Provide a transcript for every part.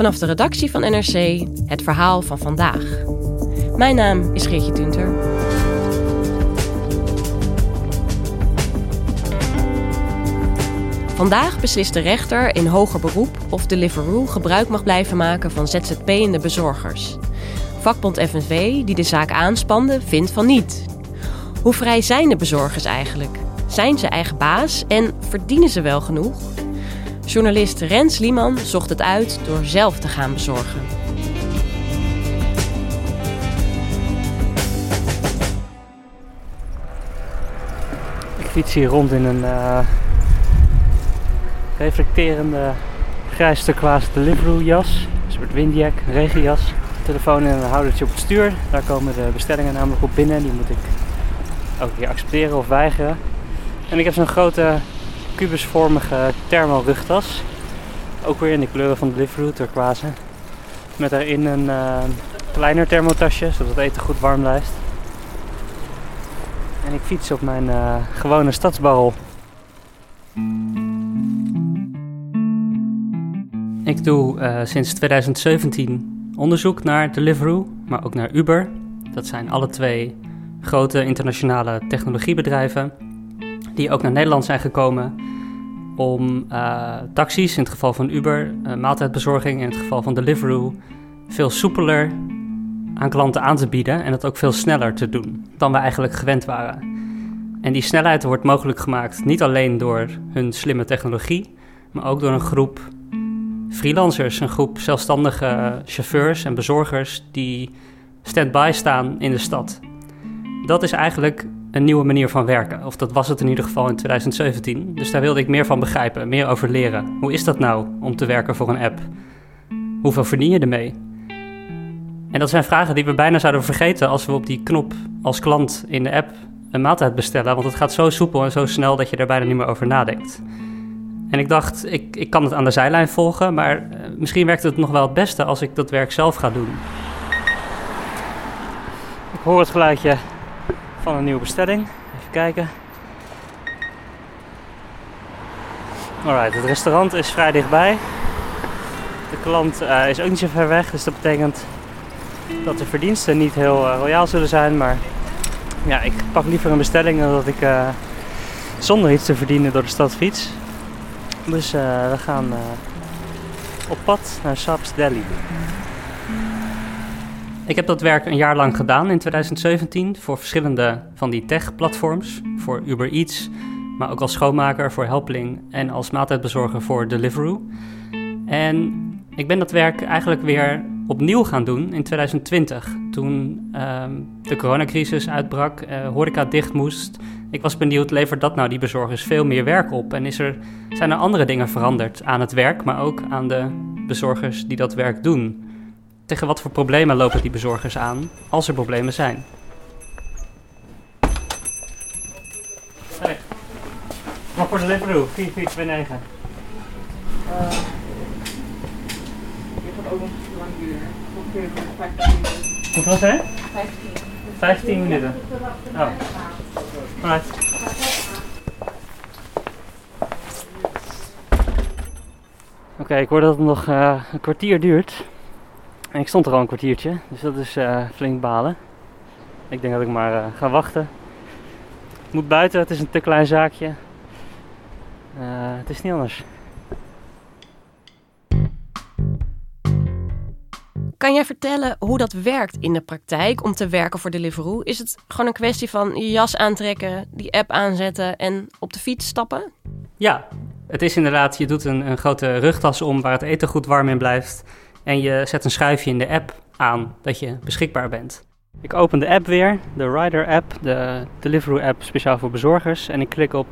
Vanaf de redactie van NRC het verhaal van vandaag. Mijn naam is Geertje Tunter. Vandaag beslist de rechter in hoger beroep of Deliveroo gebruik mag blijven maken van ZZP'ende bezorgers. Vakbond FNV, die de zaak aanspande, vindt van niet. Hoe vrij zijn de bezorgers eigenlijk? Zijn ze eigen baas en verdienen ze wel genoeg? Journalist Rens Lieman zocht het uit door zelf te gaan bezorgen. Ik fiets hier rond in een uh, reflecterende grijs turquoise Deliveroo jas. Een soort windjack, regenjas. Telefoon en een houdertje op het stuur. Daar komen de bestellingen namelijk op binnen. Die moet ik elke keer accepteren of weigeren. En ik heb zo'n grote kubusvormige thermo-rugtas. Ook weer in de kleuren van Deliveroo, turquoise. Met daarin een uh, kleiner thermotasje, zodat het eten goed warm blijft. En ik fiets op mijn uh, gewone stadsbarrel. Ik doe uh, sinds 2017 onderzoek naar Deliveroo, maar ook naar Uber. Dat zijn alle twee grote internationale technologiebedrijven die ook naar Nederland zijn gekomen om uh, taxis, in het geval van Uber, uh, maaltijdbezorging, in het geval van Deliveroo, veel soepeler aan klanten aan te bieden en dat ook veel sneller te doen dan we eigenlijk gewend waren. En die snelheid wordt mogelijk gemaakt niet alleen door hun slimme technologie, maar ook door een groep freelancers, een groep zelfstandige chauffeurs en bezorgers die stand-by staan in de stad. Dat is eigenlijk een nieuwe manier van werken. Of dat was het in ieder geval in 2017. Dus daar wilde ik meer van begrijpen, meer over leren. Hoe is dat nou om te werken voor een app? Hoeveel verdien je ermee? En dat zijn vragen die we bijna zouden vergeten als we op die knop als klant in de app een maaltijd bestellen. Want het gaat zo soepel en zo snel dat je er bijna niet meer over nadenkt. En ik dacht, ik, ik kan het aan de zijlijn volgen, maar eh, misschien werkt het nog wel het beste als ik dat werk zelf ga doen. Ik hoor het geluidje van een nieuwe bestelling. Even kijken. Alright, het restaurant is vrij dichtbij. De klant uh, is ook niet zo ver weg, dus dat betekent dat de verdiensten niet heel uh, royaal zullen zijn. Maar ja, ik pak liever een bestelling dan dat ik uh, zonder iets te verdienen door de stad fiets. Dus we gaan op pad naar Saps Delhi. Ik heb dat werk een jaar lang gedaan in 2017 voor verschillende van die tech-platforms. Voor Uber Eats, maar ook als schoonmaker voor Helpling en als maaltijdbezorger voor Deliveroo. En ik ben dat werk eigenlijk weer opnieuw gaan doen in 2020. Toen um, de coronacrisis uitbrak, uh, horeca dicht moest. Ik was benieuwd, levert dat nou die bezorgers veel meer werk op? En is er, zijn er andere dingen veranderd aan het werk, maar ook aan de bezorgers die dat werk doen? Tegen wat voor problemen lopen die bezorgers aan, als er problemen zijn? Hey. Wat voor Deliveroo? 4429. Uh, je gaat ook nog lang duren. Ongeveer 15 minuten. Hoeveel zei 15. 15 minuten. Oh. Alright. Oké, okay, ik hoor dat het nog uh, een kwartier duurt. En ik stond er al een kwartiertje, dus dat is uh, flink balen. Ik denk dat ik maar uh, ga wachten. Ik moet buiten, het is een te klein zaakje. Uh, het is niet anders. Kan jij vertellen hoe dat werkt in de praktijk om te werken voor Deliveroo? Is het gewoon een kwestie van je jas aantrekken, die app aanzetten en op de fiets stappen? Ja, het is inderdaad, je doet een, een grote rugtas om waar het eten goed warm in blijft. En je zet een schuifje in de app aan dat je beschikbaar bent. Ik open de app weer, de Rider app, de Deliveroo app speciaal voor bezorgers. En ik klik op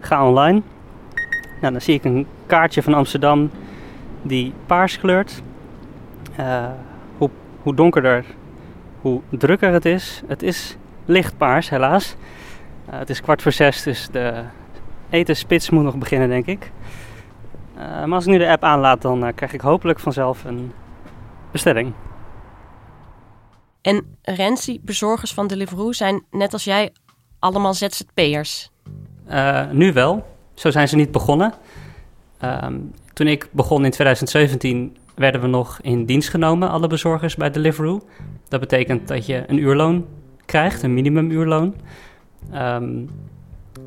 ga online. Nou, dan zie ik een kaartje van Amsterdam die paars kleurt. Uh, hoe, hoe donkerder, hoe drukker het is. Het is licht paars, helaas. Uh, het is kwart voor zes, dus de etenspits moet nog beginnen, denk ik. Uh, maar als ik nu de app aanlaat, dan krijg ik hopelijk vanzelf een bestelling. En Renzi, bezorgers van Deliveroo, zijn net als jij allemaal ZZP'ers? Uh, nu wel. Zo zijn ze niet begonnen. Ehm, toen ik begon in 2017 werden we nog in dienst genomen, alle bezorgers bij Deliveroo. Dat betekent dat je een uurloon krijgt, een minimumuurloon. Um,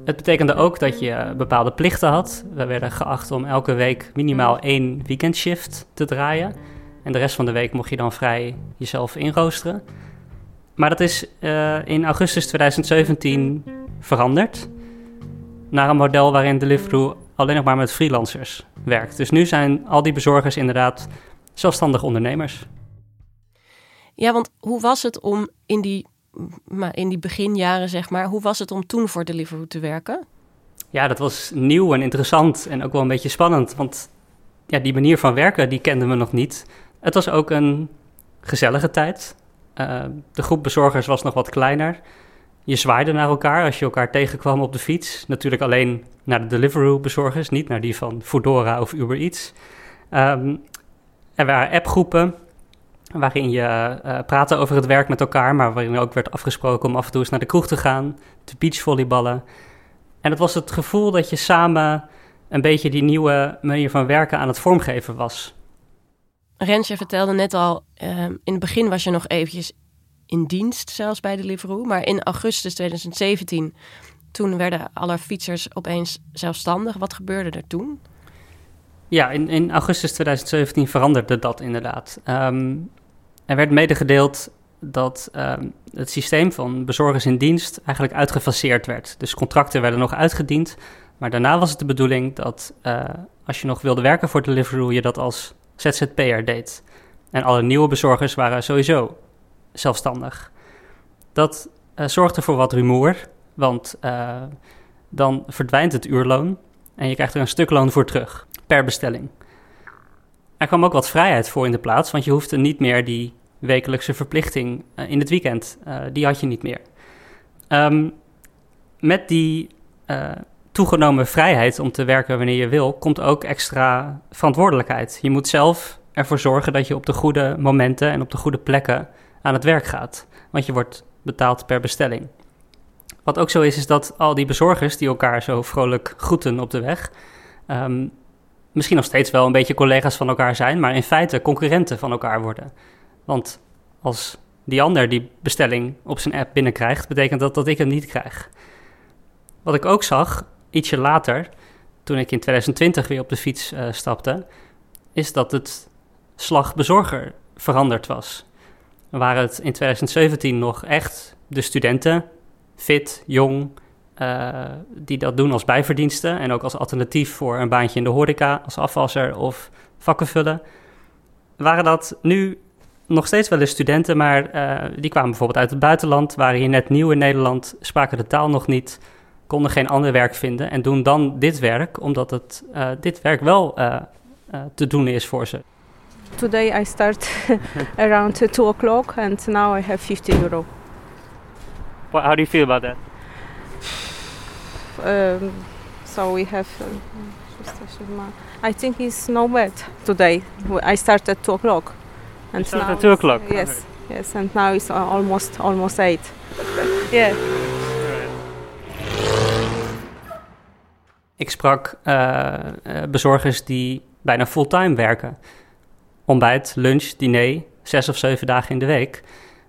het betekende ook dat je bepaalde plichten had. We werden geacht om elke week minimaal één weekendshift te draaien. En de rest van de week mocht je dan vrij jezelf inroosteren. Maar dat is uh, in augustus 2017 veranderd naar een model waarin Deliveroo alleen nog maar met freelancers werkt. Dus nu zijn al die bezorgers inderdaad zelfstandig ondernemers. Ja, want hoe was het om in die, in die beginjaren, zeg maar, hoe was het om toen voor Deliveroo te werken? Ja, dat was nieuw en interessant en ook wel een beetje spannend. Want ja, die manier van werken, die kenden we nog niet. Het was ook een gezellige tijd. Uh, de groep bezorgers was nog wat kleiner. Je zwaaide naar elkaar als je elkaar tegenkwam op de fiets. Natuurlijk alleen naar de Deliveroo-bezorgers, niet naar die van Foodora of Uber Eats. Um, er waren appgroepen waarin je uh, praatte over het werk met elkaar, maar waarin ook werd afgesproken om af en toe eens naar de kroeg te gaan, te beachvolleyballen. En het was het gevoel dat je samen een beetje die nieuwe manier van werken aan het vormgeven was. Rensje vertelde net al, uh, in het begin was je nog eventjes in dienst zelfs bij Deliveroo. Maar in augustus 2017, toen werden alle fietsers opeens zelfstandig. Wat gebeurde er toen? Ja, in, in augustus 2017 veranderde dat inderdaad. Um, er werd medegedeeld dat um, het systeem van bezorgers in dienst eigenlijk uitgefaseerd werd. Dus contracten werden nog uitgediend. Maar daarna was het de bedoeling dat uh, als je nog wilde werken voor Deliveroo, je dat als ZZP'er deed. En alle nieuwe bezorgers waren sowieso zelfstandig. Dat uh, zorgde voor wat rumoer, want uh, dan verdwijnt het uurloon en je krijgt er een stuk loon voor terug, per bestelling. Er kwam ook wat vrijheid voor in de plaats, want je hoefde niet meer die wekelijkse verplichting uh, in het weekend, die had je niet meer. Um, met die toegenomen vrijheid om te werken wanneer je wil, komt ook extra verantwoordelijkheid. Je moet zelf ervoor zorgen dat je op de goede momenten en op de goede plekken aan het werk gaat. Want je wordt betaald per bestelling. Wat ook zo is, is dat al die bezorgers die elkaar zo vrolijk groeten op de weg, um, misschien nog steeds wel een beetje collega's van elkaar zijn, maar in feite concurrenten van elkaar worden. Want als die ander die bestelling op zijn app binnenkrijgt, betekent dat dat ik hem niet krijg. Wat ik ook zag, ietsje later, toen ik in 2020 weer op de fiets uh, stapte, is dat het slag bezorger veranderd was waren het in 2017 nog echt de studenten, fit, jong, uh, die dat doen als bijverdiensten en ook als alternatief voor een baantje in de horeca als afwasser of vakken vullen. Waren dat nu nog steeds wel eens studenten, maar uh, die kwamen bijvoorbeeld uit het buitenland, waren hier net nieuw in Nederland, spraken de taal nog niet, konden geen ander werk vinden en doen dan dit werk, omdat het, uh, dit werk wel te doen is voor ze. Today I start around 2 o'clock and now I have 50 euro. Well, how do you feel about that? Um, so we have. Uh, I think it's no bad today. I start at 2 o'clock. And start now at 2 o'clock? Yes, okay. yes, and now it's almost, almost 8. Yeah. Ik sprak uh, uh, bezorgers die bijna fulltime werken. ontbijt, lunch, diner, zes of zeven dagen in de week.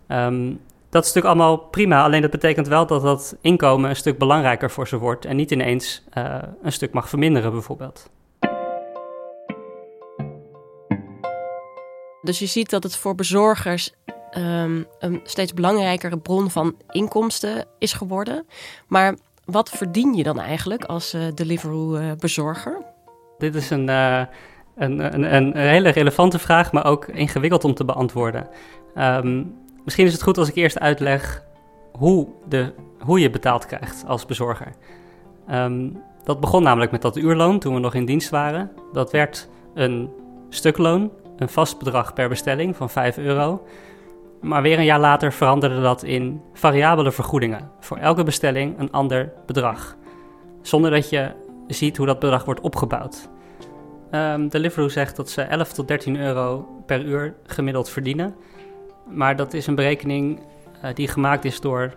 Um, dat is natuurlijk allemaal prima, alleen dat betekent wel dat dat inkomen een stuk belangrijker voor ze wordt en niet ineens uh, een stuk mag verminderen bijvoorbeeld. Dus je ziet dat het voor bezorgers um, een steeds belangrijkere bron van inkomsten is geworden. Maar wat verdien je dan eigenlijk als uh, Deliveroo-bezorger? Uh, Dit is een, uh, een, een, een, hele relevante vraag, maar ook ingewikkeld om te beantwoorden. Um, misschien is het goed als ik eerst uitleg hoe, de, hoe je betaald krijgt als bezorger. Um, dat begon namelijk met dat uurloon toen we nog in dienst waren. Dat werd een stukloon, een vast bedrag per bestelling van 5 euro. Maar weer een jaar later veranderde dat in variabele vergoedingen. Voor elke bestelling een ander bedrag. Zonder dat je ziet hoe dat bedrag wordt opgebouwd. Um, Deliveroo zegt dat ze 11 tot 13 euro per uur gemiddeld verdienen. Maar dat is een berekening uh, die gemaakt is door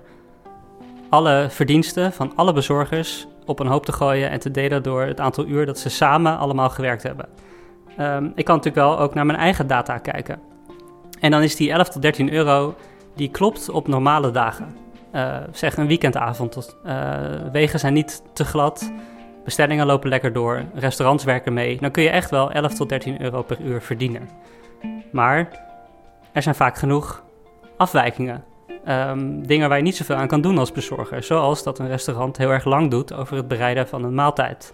alle verdiensten van alle bezorgers op een hoop te gooien en te delen door het aantal uur dat ze samen allemaal gewerkt hebben. Um, ik kan natuurlijk wel ook naar mijn eigen data kijken. En dan is die 11 tot 13 euro, die klopt op normale dagen. Uh, zeg een weekendavond. Uh, wegen zijn niet te glad. Bestellingen lopen lekker door. Restaurants werken mee. Dan kun je echt wel 11 tot 13 euro per uur verdienen. Maar er zijn vaak genoeg afwijkingen. Um, dingen waar je niet zoveel aan kan doen als bezorger. Zoals dat een restaurant heel erg lang doet over het bereiden van een maaltijd.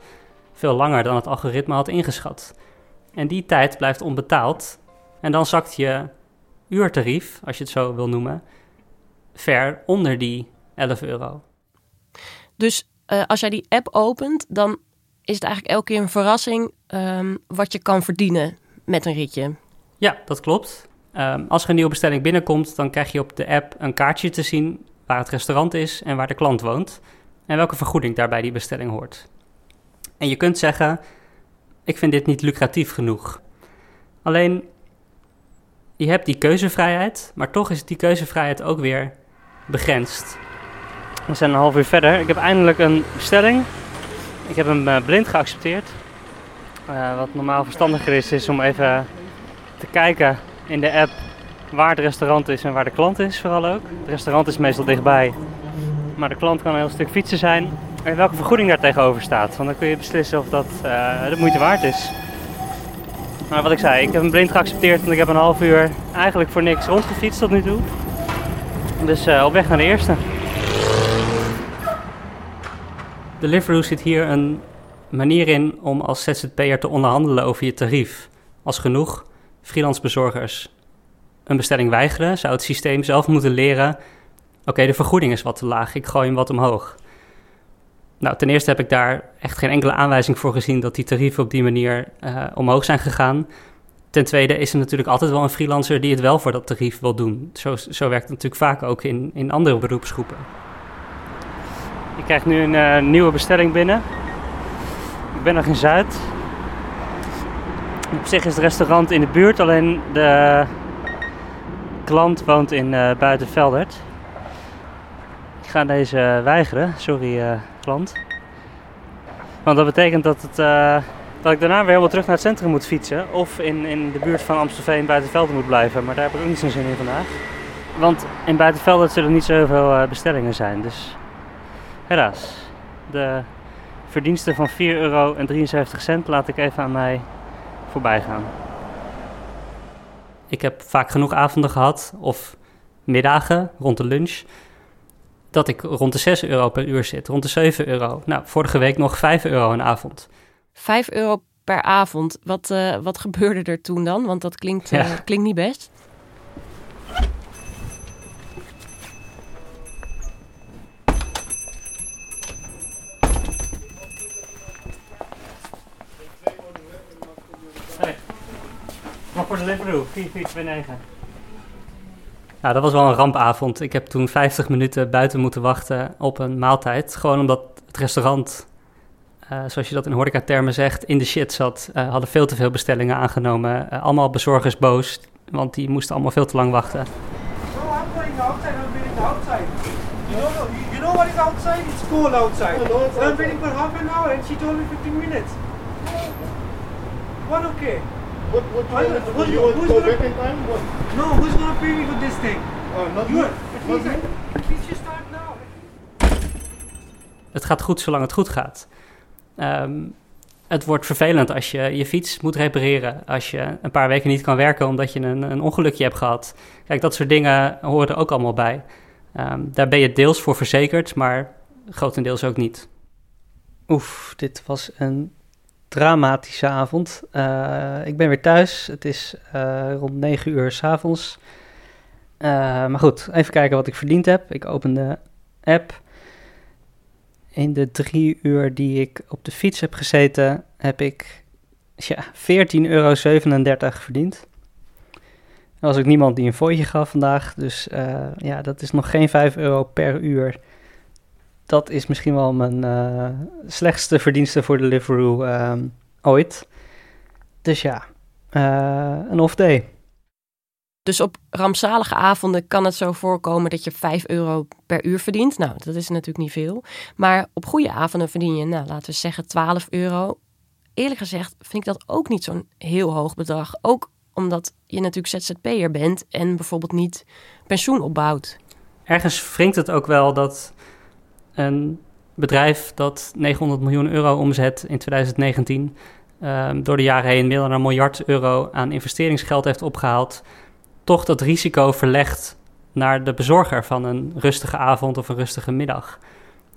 Veel langer dan het algoritme had ingeschat. En die tijd blijft onbetaald. En dan zakt je uurtarief, als je het zo wil noemen, ver onder die 11 euro. Dus uh, als jij die app opent, dan is het eigenlijk elke keer een verrassing um, wat je kan verdienen met een ritje. Ja, dat klopt. Um, als er een nieuwe bestelling binnenkomt, dan krijg je op de app een kaartje te zien waar het restaurant is en waar de klant woont. En welke vergoeding daarbij die bestelling hoort. En je kunt zeggen, ik vind dit niet lucratief genoeg. Alleen, je hebt die keuzevrijheid, maar toch is die keuzevrijheid ook weer begrensd. We zijn een half uur verder. Ik heb eindelijk een bestelling. Ik heb hem uh, blind geaccepteerd. Uh, wat normaal verstandiger is, is om even te kijken in de app waar het restaurant is en waar de klant is vooral ook. Het restaurant is meestal dichtbij, maar de klant kan een heel stuk fietsen zijn. En welke vergoeding daar tegenover staat, want dan kun je beslissen of dat uh, de moeite waard is. Maar wat ik zei, ik heb hem blind geaccepteerd en ik heb een half uur eigenlijk voor niks rondgefietst tot nu toe. Dus uh, op weg naar de eerste. Deliveroo zit hier een manier in om als ZZP'er te onderhandelen over je tarief. Als genoeg freelance bezorgers een bestelling weigeren, zou het systeem zelf moeten leren: oké, de vergoeding is wat te laag, ik gooi hem wat omhoog. Nou, ten eerste heb ik daar echt geen enkele aanwijzing voor gezien dat die tarieven op die manier uh, omhoog zijn gegaan. Ten tweede is er natuurlijk altijd wel een freelancer die het wel voor dat tarief wil doen. Zo, zo werkt het natuurlijk vaak ook in, in andere beroepsgroepen. Ik krijg nu een uh, nieuwe bestelling binnen. Ik ben nog in Zuid. Op zich is het restaurant in de buurt, alleen de klant woont in uh, Buitenveldert. Ga deze weigeren, sorry uh, klant. Want dat betekent dat, het, uh, dat ik daarna weer helemaal terug naar het centrum moet fietsen. Of in, in de buurt van Amstelveen Buitenveldert moet blijven. Maar daar heb ik ook niet zo'n zin in vandaag. Want in Buitenveldert zullen niet zoveel bestellingen zijn. Dus helaas. De verdiensten van 4,73 euro laat ik even aan mij voorbij gaan. Ik heb vaak genoeg avonden gehad, of middagen rond de lunch, dat ik rond de 6 euro per uur zit, rond de 7 euro. Nou, vorige week nog 5 euro een avond. 5 euro per avond. Wat, uh, wat gebeurde er toen dan? Want dat klinkt, uh, ja. klinkt niet best. Maar voor de Deliveroo, 4429. Nou, dat was wel een rampavond. Ik heb toen 50 minuten buiten moeten wachten op een maaltijd. Gewoon omdat het restaurant, uh, zoals je dat in horeca-termen zegt, in de shit zat. Uh, hadden veel te veel bestellingen aangenomen. Uh, allemaal bezorgers boos, want die moesten allemaal veel te lang wachten. So I'm going outside, I'm waiting outside. You know, you know what is outside? It's cold outside. So I'm waiting for half an hour and she told me 15 minutes. What okay? What, what you- time? who's- you want to who's go gonna- back in time? What? No, who's gonna pay me for this thing? Uh, not You start now. Het gaat goed zolang het goed gaat. Ehm, het wordt vervelend als je je fiets moet repareren. Als je een paar weken niet kan werken omdat je een, een ongelukje hebt gehad. Kijk, dat soort dingen horen er ook allemaal bij. Ehm, daar ben je deels voor verzekerd, maar grotendeels ook niet. Oef, dit was een dramatische avond. Eh, ik ben weer thuis. Het is eh, rond 9 uur s'avonds. Uh, maar goed, even kijken wat ik verdiend heb. Ik open de app. In de drie uur die ik op de fiets heb gezeten, heb ik ja, 14,37 euro verdiend. Er was ook niemand die een fooitje gaf vandaag. Dus ja, dat is nog geen 5 euro per uur. Dat is misschien wel mijn uh, slechtste verdienste voor de Deliveroo uh, ooit. Dus ja, uh, een off day. Dus op rampzalige avonden kan het zo voorkomen dat je 5 euro per uur verdient. Nou, dat is natuurlijk niet veel. Maar op goede avonden verdien je, nou, laten we zeggen 12 euro. Eerlijk gezegd vind ik dat ook niet zo'n heel hoog bedrag. Ook omdat je natuurlijk ZZP'er bent en bijvoorbeeld niet pensioen opbouwt. Ergens wringt het ook wel dat een bedrijf dat 900 miljoen euro omzet in 2019... Um, door de jaren heen meer dan een miljard euro aan investeringsgeld heeft opgehaald toch dat risico verlegt naar de bezorger van een rustige avond of een rustige middag.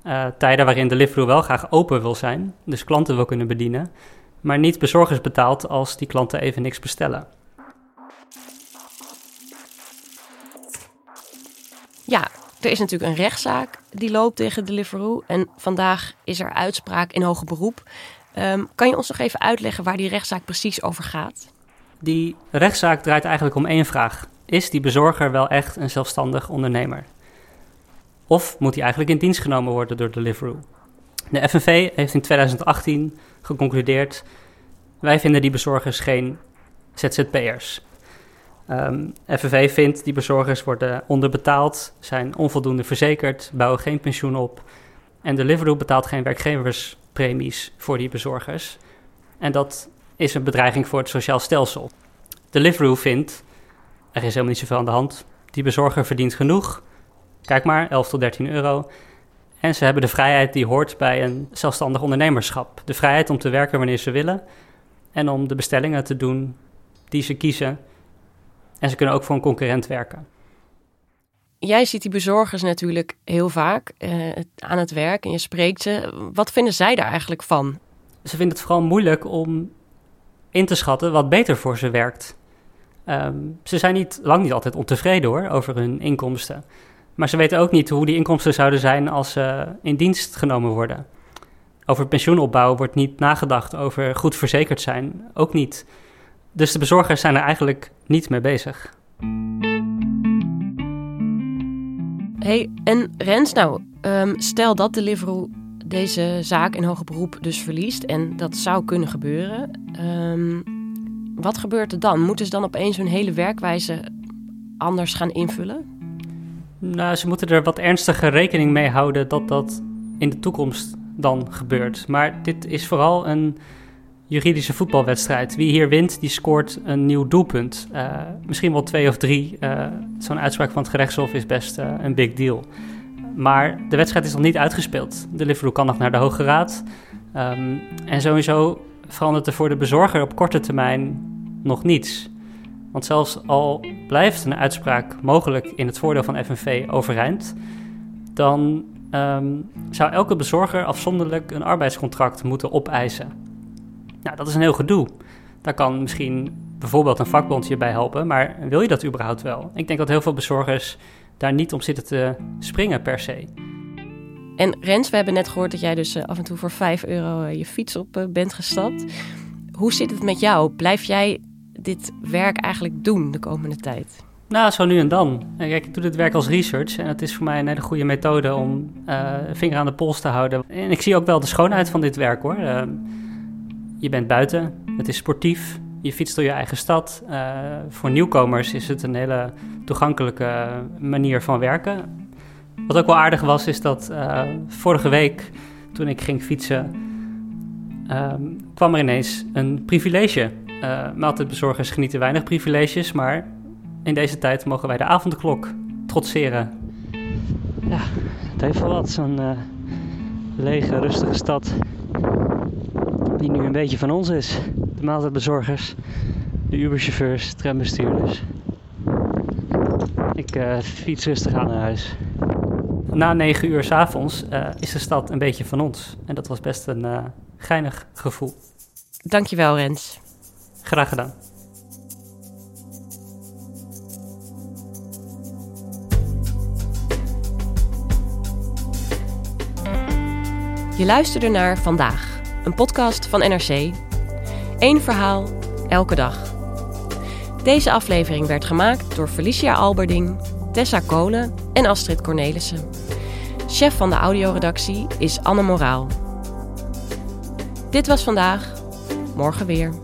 Uh, tijden waarin de Deliveroo wel graag open wil zijn, dus klanten wil kunnen bedienen, maar niet bezorgers betaalt als die klanten even niks bestellen. Ja, er is natuurlijk een rechtszaak die loopt tegen Deliveroo en vandaag is er uitspraak in hoger beroep. Um, kan je ons nog even uitleggen waar die rechtszaak precies over gaat? Die rechtszaak draait eigenlijk om één vraag. Is die bezorger wel echt een zelfstandig ondernemer? Of moet hij eigenlijk in dienst genomen worden door Deliveroo? De FNV heeft in 2018 geconcludeerd: wij vinden die bezorgers geen ZZP'ers. Um, ehm, FNV vindt die bezorgers worden onderbetaald, zijn onvoldoende verzekerd, bouwen geen pensioen op. En Deliveroo betaalt geen werkgeverspremies voor die bezorgers. En dat is een bedreiging voor het sociaal stelsel. Deliveroo vindt, er is helemaal niet zoveel aan de hand. Die bezorger verdient genoeg. Kijk maar, 11 tot 13 euro. En ze hebben de vrijheid die hoort bij een zelfstandig ondernemerschap. De vrijheid om te werken wanneer ze willen. En om de bestellingen te doen die ze kiezen. En ze kunnen ook voor een concurrent werken. Jij ziet die bezorgers natuurlijk heel vaak uh, aan het werk en je spreekt ze. Wat vinden zij daar eigenlijk van? Ze vinden het vooral moeilijk om in te schatten wat beter voor ze werkt. Um, ze zijn niet, lang niet altijd ontevreden hoor, over hun inkomsten. Maar ze weten ook niet hoe die inkomsten zouden zijn als ze in dienst genomen worden. Over pensioenopbouw wordt niet nagedacht, over goed verzekerd zijn ook niet. Dus de bezorgers zijn er eigenlijk niet mee bezig. Hey, en Rens, nou, um, stel dat Deliveroo deze zaak in hoger beroep dus verliest, en dat zou kunnen gebeuren, um, wat gebeurt er dan? Moeten ze dan opeens hun hele werkwijze anders gaan invullen? Nou, ze moeten er wat ernstiger rekening mee houden dat dat in de toekomst dan gebeurt. Maar dit is vooral een juridische voetbalwedstrijd. Wie hier wint, die scoort een nieuw doelpunt. Uh, misschien wel twee of drie. Uh, Zo'n uitspraak van het gerechtshof is best uh, een big deal. Maar de wedstrijd is nog niet uitgespeeld. De Liverpool kan nog naar de Hoge Raad. Um, en sowieso verandert er voor de bezorger op korte termijn nog niets. Want zelfs al blijft een uitspraak mogelijk in het voordeel van FNV overeind, dan um, zou elke bezorger afzonderlijk een arbeidscontract moeten opeisen. Nou, dat is een heel gedoe. Daar kan misschien bijvoorbeeld een vakbond je bij helpen, maar wil je dat überhaupt wel? Ik denk dat heel veel bezorgers daar niet om zitten te springen per se. En Rens, we hebben net gehoord dat jij dus eh, af en toe voor 5 euro eh, je fiets op eh, bent gestapt. Hoe zit het met jou? Blijf jij dit werk eigenlijk doen de komende tijd? Nou, zo nu en dan. Kijk, ik doe dit werk als research en het is voor mij een hele goede methode om uh, vinger aan de pols te houden. En ik zie ook wel de schoonheid van dit werk hoor. Uh, je bent buiten, het is sportief, je fietst door je eigen stad. Uh, voor nieuwkomers is het een hele toegankelijke manier van werken. Wat ook wel aardig was, is dat vorige week toen ik ging fietsen, kwam er ineens een privilege uh, maaltijdbezorgers genieten weinig privileges, maar in deze tijd mogen wij de avondklok trotseren. Ja, het heeft wel wat, zo'n lege, rustige stad die nu een beetje van ons is. De maaltijdbezorgers, de Uberchauffeurs, trambestuurders. Ik uh, fiets rustig aan naar huis. Na 9 uur s avonds uh, is de stad een beetje van ons. En dat was best een uh, geinig gevoel. Dankjewel, Rens. Graag gedaan. Je luisterde naar Vandaag, een podcast van NRC. Eén verhaal, elke dag. Deze aflevering werd gemaakt door Felicia Alberding, Tessa Kolen en Astrid Cornelissen. Chef van de audioredactie is Anne Moraal. Dit was vandaag, morgen weer.